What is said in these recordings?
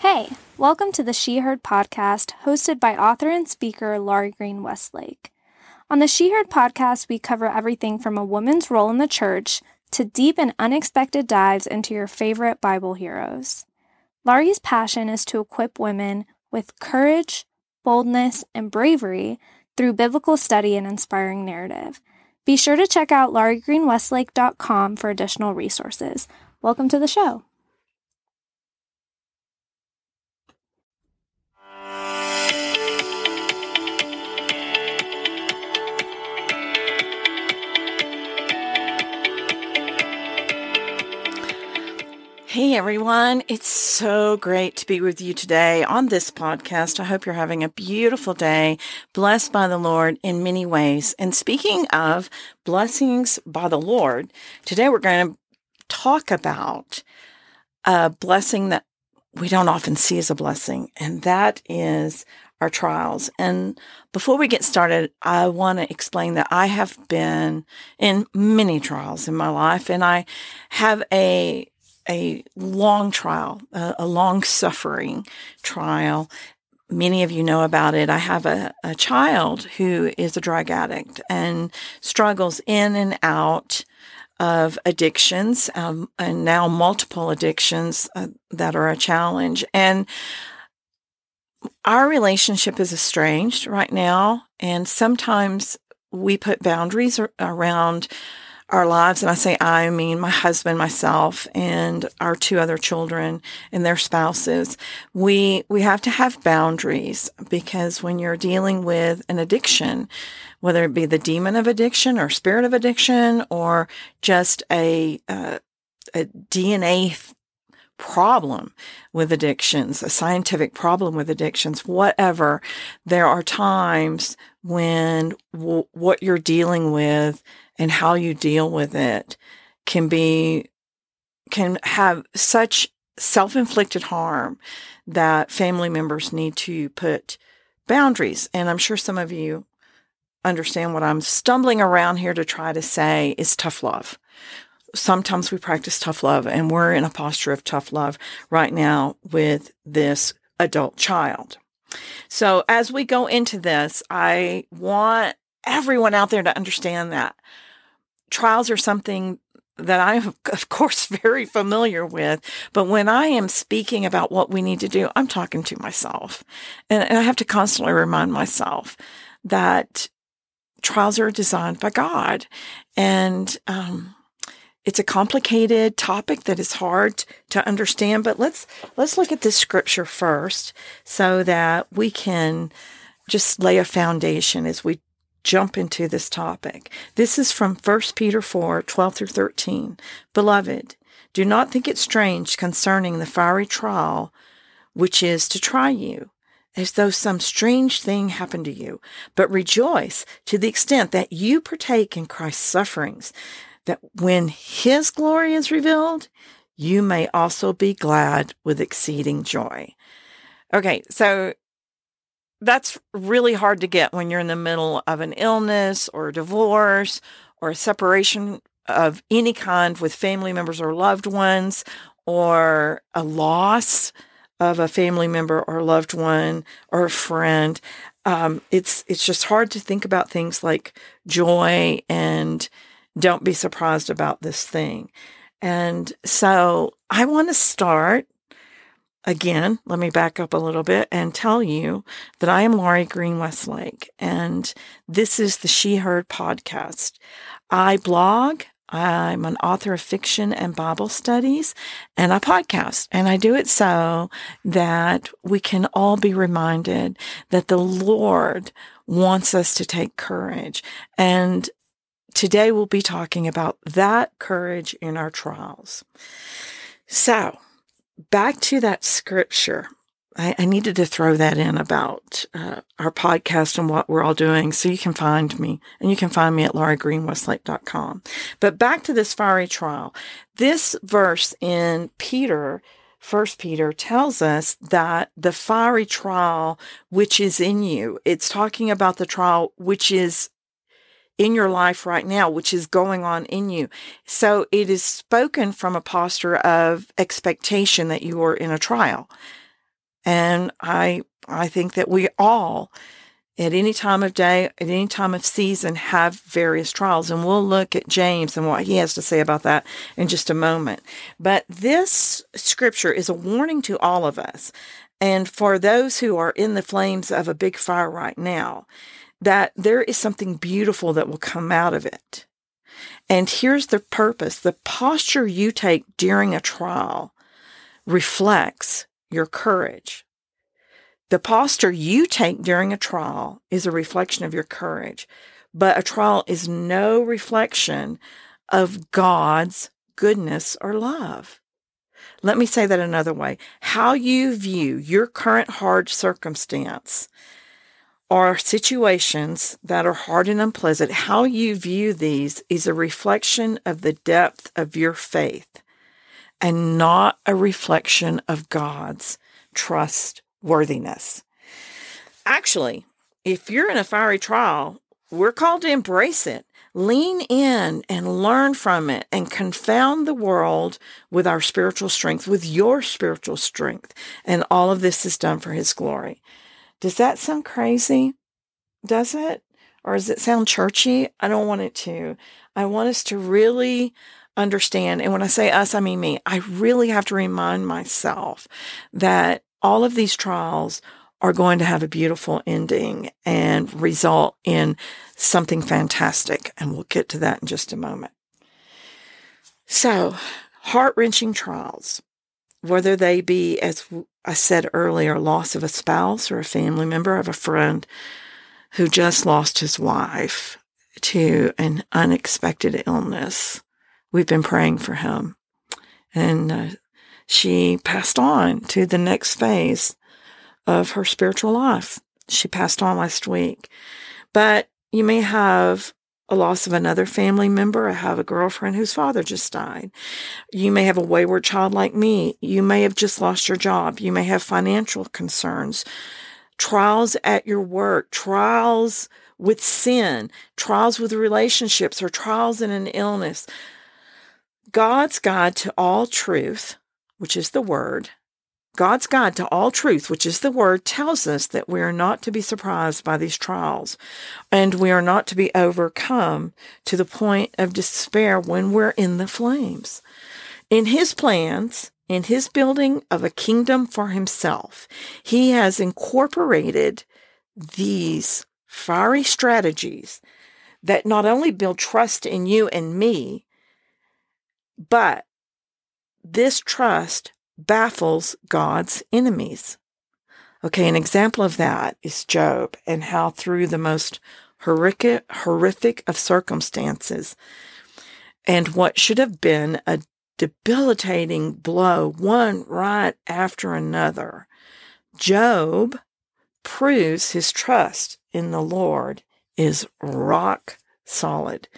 Hey, welcome to the She Heard podcast hosted by author and speaker Laurie Green Westlake. On the She Heard podcast, we cover everything from a woman's role in the church to deep and unexpected dives into your favorite Bible heroes. Laurie's passion is to equip women with courage, boldness, and bravery through biblical study and inspiring narrative. Be sure to check out lauriegreenwestlake.com for additional resources. Welcome to the show. Hey everyone, it's so great to be with you today on this podcast. I hope you're having a beautiful day, blessed by the Lord in many ways. And speaking of blessings by the Lord, today we're going to talk about a blessing that we don't often see as a blessing, and that is our trials. And before we get started, I want to explain that I have been in many trials in my life, and I have a a long trial, a, a long suffering trial. Many of you know about it. I have a, a child who is a drug addict and struggles in and out of addictions, um, and now multiple addictions uh, that are a challenge. And our relationship is estranged right now, and sometimes we put boundaries around our lives. And I say I, mean my husband, myself, and our two other children and their spouses. We, we have to have boundaries because when you're dealing with an addiction, whether it be the demon of addiction or spirit of addiction or just a, uh, a DNA th- problem with addictions, a scientific problem with addictions, whatever, there are times when w- what you're dealing with and how you deal with it can be can have such self-inflicted harm that family members need to put boundaries. And i'm sure some of you understand what i'm stumbling around here to try to say is tough love. Sometimes we practice tough love and we're in a posture of tough love right now with this adult child. So as we go into this i want everyone out there to understand that trials are something that I'm, of course, very familiar with. But when I am speaking about what we need to do, I'm talking to myself. And, and I have to constantly remind myself that trials are designed by God. And, um, it's a complicated topic that is hard to understand, but let's, let's look at this scripture first so that we can just lay a foundation as we jump into this topic. This is from 1 Peter 4 12 through 13. Beloved, do not think it strange concerning the fiery trial which is to try you, as though some strange thing happened to you, but rejoice to the extent that you partake in Christ's sufferings, that when his glory is revealed, you may also be glad with exceeding joy. Okay, so that's really hard to get when you're in the middle of an illness or divorce or a separation of any kind with family members or loved ones or a loss of a family member or loved one or a friend. Um, it's it's just hard to think about things like joy and don't be surprised about this thing. And so I want to start Again, let me back up a little bit and tell you that I am Laurie Green Westlake, and this is the She Heard podcast. I blog, I'm an author of fiction and Bible studies and a podcast. And I do it so that we can all be reminded that the Lord wants us to take courage. And today we'll be talking about that courage in our trials. So back to that scripture. I, I needed to throw that in about uh, our podcast and what we're all doing. So you can find me and you can find me at lauriegreenwestlake.com. But back to this fiery trial. This verse in Peter, First Peter tells us that the fiery trial which is in you, it's talking about the trial which is in your life right now, which is going on in you. So it is spoken from a posture of expectation that you are in a trial. And I, I think that we all, at any time of day, at any time of season, have various trials. And we'll look at James and what he has to say about that in just a moment. But this scripture is a warning to all of us. And for those who are in the flames of a big fire right now, that there is something beautiful that will come out of it. And here's the purpose the posture you take during a trial reflects your courage. The posture you take during a trial is a reflection of your courage, but a trial is no reflection of God's goodness or love. Let me say that another way. How you view your current hard circumstance or situations that are hard and unpleasant, how you view these is a reflection of the depth of your faith and not a reflection of God's trustworthiness. Actually, if you're in a fiery trial, we're called to embrace it. Lean in and learn from it and confound the world with our spiritual strength, with your spiritual strength. And all of this is done for His glory. Does that sound crazy? Does it? Or does it sound churchy? I don't want it to. I want us to really understand. And when I say us, I mean me. I really have to remind myself that all of these trials are going to have a beautiful ending and result in something fantastic. And we'll get to that in just a moment. So, heart wrenching trials, whether they be, as I said earlier, loss of a spouse or a family member of a friend who just lost his wife to an unexpected illness. We've been praying for him. And uh, she passed on to the next phase of her spiritual life. She passed on last week. But you may have a loss of another family member. I have a girlfriend whose father just died. You may have a wayward child like me. You may have just lost your job. You may have financial concerns, trials at your work, trials with sin, trials with relationships, or trials in an illness. God's guide to all truth, which is the word, God's guide to all truth, which is the word, tells us that we are not to be surprised by these trials and we are not to be overcome to the point of despair when we're in the flames. In his plans, in his building of a kingdom for himself, he has incorporated these fiery strategies that not only build trust in you and me, but this trust baffles God's enemies. Okay, an example of that is Job and how through the most horrific, horrific of circumstances and what should have been a debilitating blow, one right after another, Job proves his trust in the Lord is rock solid.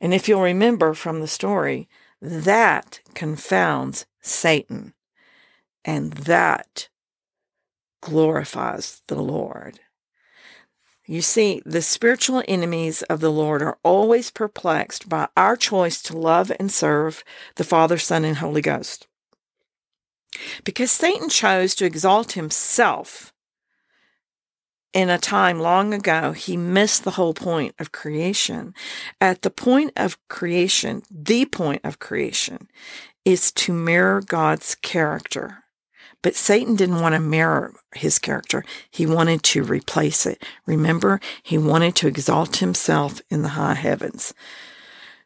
And if you'll remember from the story, that confounds Satan. And that glorifies the Lord. You see, the spiritual enemies of the Lord are always perplexed by our choice to love and serve the Father, Son, and Holy Ghost. Because Satan chose to exalt himself in a time long ago, he missed the whole point of creation. At the point of creation, the point of creation is to mirror God's character. But Satan didn't want to mirror his character. He wanted to replace it. Remember, he wanted to exalt himself in the high heavens.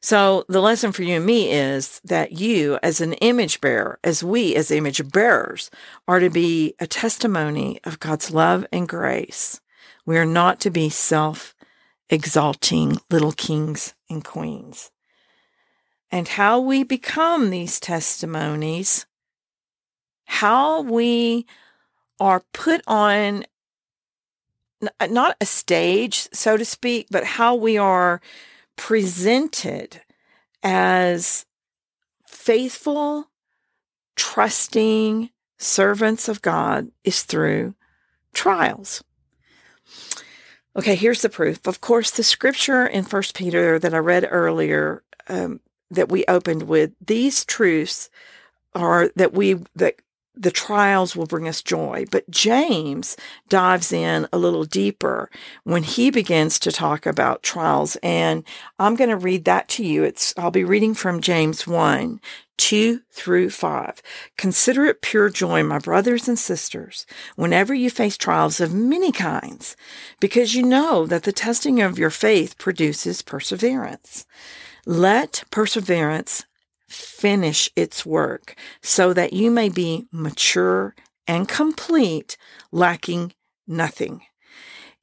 So the lesson for you and me is that you, as an image bearer, as we, as image bearers, are to be a testimony of God's love and grace. We are not to be self exalting little kings and queens. And how we become these testimonies how we are put on not a stage, so to speak, but how we are presented as faithful, trusting servants of God is through trials. Okay, here's the proof. Of course, the scripture in First Peter that I read earlier, um, that we opened with, these truths are that we that the trials will bring us joy. But James dives in a little deeper when he begins to talk about trials. And I'm going to read that to you. It's, I'll be reading from James 1, 2 through 5. Consider it pure joy, my brothers and sisters, whenever you face trials of many kinds, because you know that the testing of your faith produces perseverance. Let perseverance finish its work so that you may be mature and complete, lacking nothing.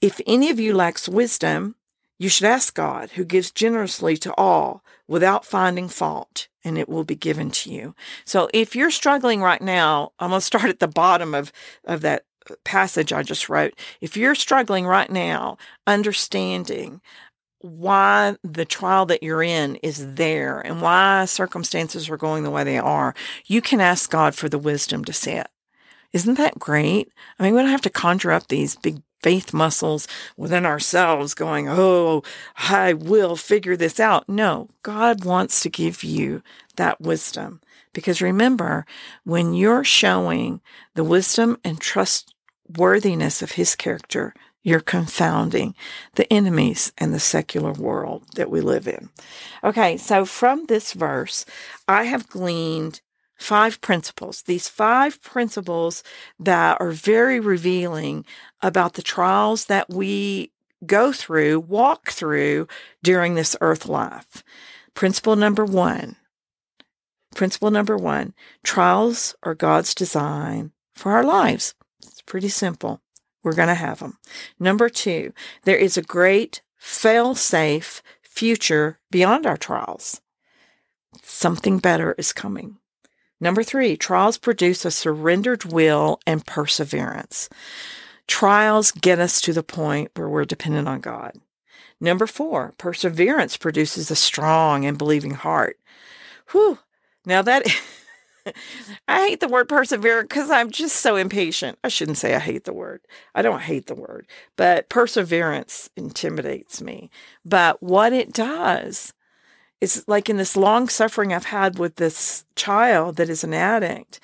If any of you lacks wisdom, you should ask God, who gives generously to all without finding fault, and it will be given to you. So if you're struggling right now, I'm going to start at the bottom of, of that uh, passage I just wrote. If you're struggling right now, understanding why the trial that you're in is there and why circumstances are going the way they are, you can ask God for the wisdom to see it. Isn't that great? I mean, we don't have to conjure up these big faith muscles within ourselves going, Oh, I will figure this out. No, God wants to give you that wisdom. Because remember, when you're showing the wisdom and trustworthiness of his character, you're confounding the enemies and the secular world that we live in. Okay, so from this verse, I have gleaned five principles. These five principles that are very revealing about the trials that we go through, walk through during this earth life. Principle number one. Principle number one trials are God's design for our lives. It's pretty simple. We're going to have them. Number two, there is a great fail safe future beyond our trials. Something better is coming. Number three, trials produce a surrendered will and perseverance. Trials get us to the point where we're dependent on God. Number four, perseverance produces a strong and believing heart. Whew. Now that I hate the word persevere because I'm just so impatient. I shouldn't say I hate the word. I don't hate the word, but perseverance intimidates me. But what it does is like in this long suffering I've had with this child that is an addict,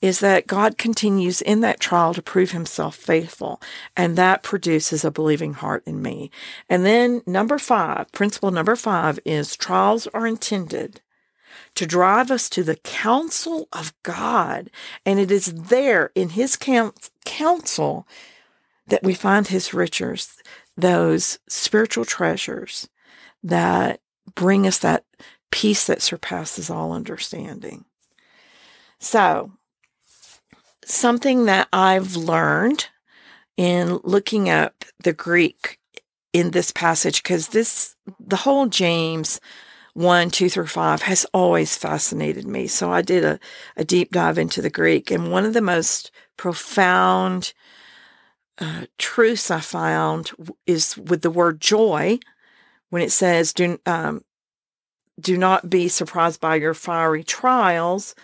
is that God continues in that trial to prove himself faithful. And that produces a believing heart in me. And then number five, principle number five is trials are intended to drive us to the counsel of God. And it is there in his counsel that we find his riches, those spiritual treasures that bring us that peace that surpasses all understanding. So, something that I've learned in looking up the Greek in this passage, because this, the whole James 1, 2 through 5 has always fascinated me. So I did a, a deep dive into the Greek. And one of the most profound uh, truths I found is with the word joy, when it says, do, um, do not be surprised by your fiery trials,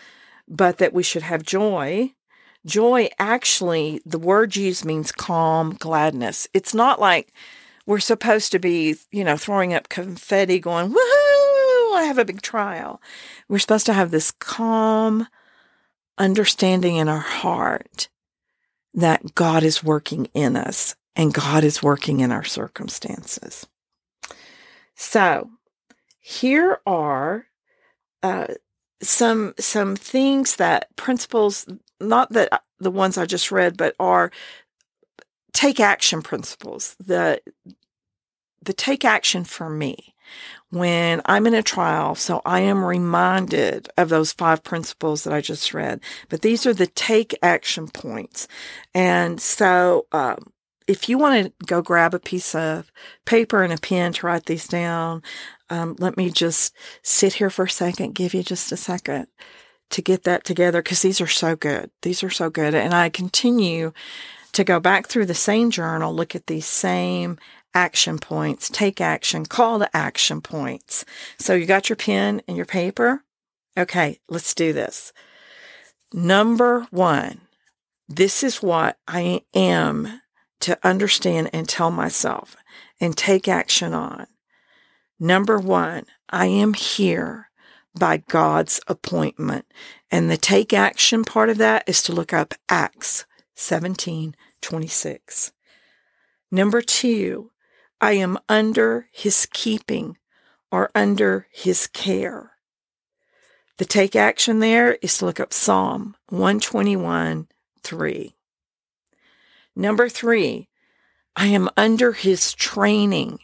but that we should have joy. Joy, actually, the word used means calm, gladness. It's not like we're supposed to be, you know, throwing up confetti going, woohoo! I have a big trial. We're supposed to have this calm understanding in our heart that God is working in us and God is working in our circumstances. So, here are uh, some some things that principles, not that uh, the ones I just read, but are take action principles. The the take action for me when I'm in a trial. So I am reminded of those five principles that I just read. But these are the take action points. And so, um, if you want to go grab a piece of paper and a pen to write these down, um, let me just sit here for a second, give you just a second to get that together because these are so good. These are so good. And I continue to go back through the same journal, look at these same action points, take action, call to action points. So you got your pen and your paper? Okay, let's do this. Number one, this is what I am to understand and tell myself and take action on. Number one, I am here by God's appointment. And the take action part of that is to look up Acts 17 26. Number two, I am under his keeping or under his care. The take action there is to look up Psalm 121 3. Number three, I am under his training.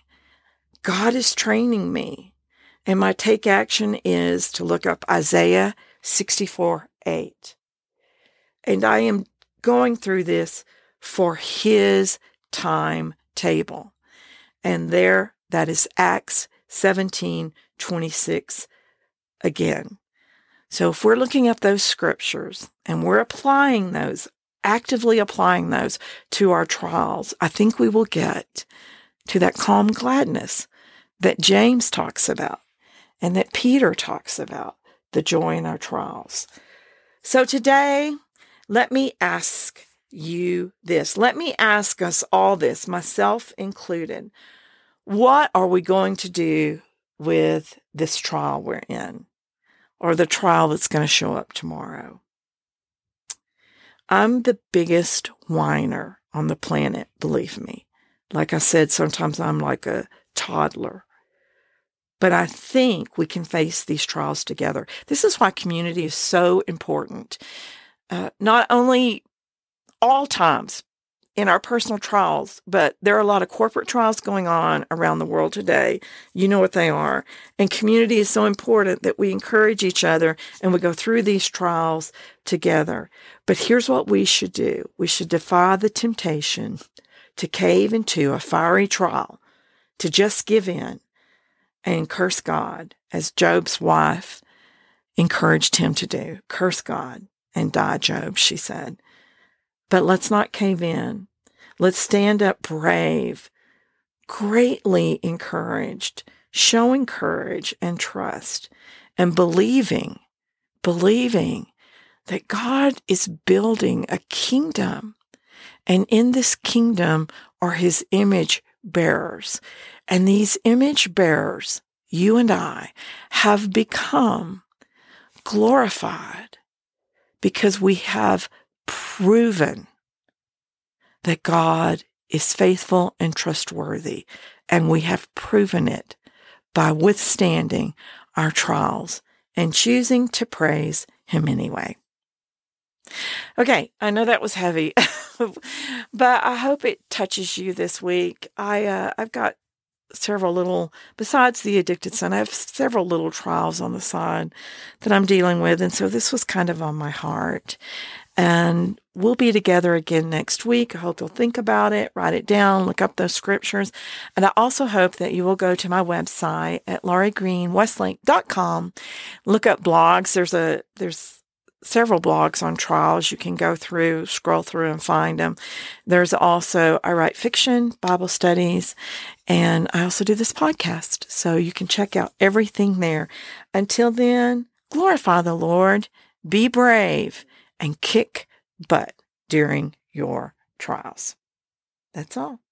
God is training me. And my take action is to look up Isaiah 64 8. And I am going through this for his timetable. And there, that is Acts 17 26 again. So if we're looking up those scriptures and we're applying those, actively applying those to our trials, I think we will get to that calm gladness that James talks about and that Peter talks about, the joy in our trials. So today, let me ask you this. Let me ask us all this, myself included. What are we going to do with this trial we're in or the trial that's going to show up tomorrow? I'm the biggest whiner on the planet, believe me. Like I said, sometimes I'm like a toddler. But I think we can face these trials together. This is why community is so important. Uh, not only all times in our personal trials, but there are a lot of corporate trials going on around the world today. You know what they are. And community is so important that we encourage each other and we go through these trials together. But here's what we should do we should defy the temptation to cave into a fiery trial, to just give in and curse God, as Job's wife encouraged him to do. Curse God and die, Job, she said. But let's not cave in. Let's stand up brave, greatly encouraged, showing courage and trust, and believing, believing that God is building a kingdom. And in this kingdom are his image bearers. And these image bearers, you and I, have become glorified because we have proven that God is faithful and trustworthy. And we have proven it by withstanding our trials and choosing to praise Him anyway. Okay, I know that was heavy, but I hope it touches you this week. I uh, I've got several little besides the addicted son i have several little trials on the side that i'm dealing with and so this was kind of on my heart and we'll be together again next week. I hope you'll think about it, write it down, look up those scriptures. And I also hope that you will go to my website at lauriegreenwestlake.com, look up blogs. There's a, there's several blogs on trials you can go through, scroll through and find them. There's also, I write fiction, Bible studies, and I also do this podcast. So you can check out everything there. Until then, glorify the Lord, be brave and kick butt during your trials. That's all.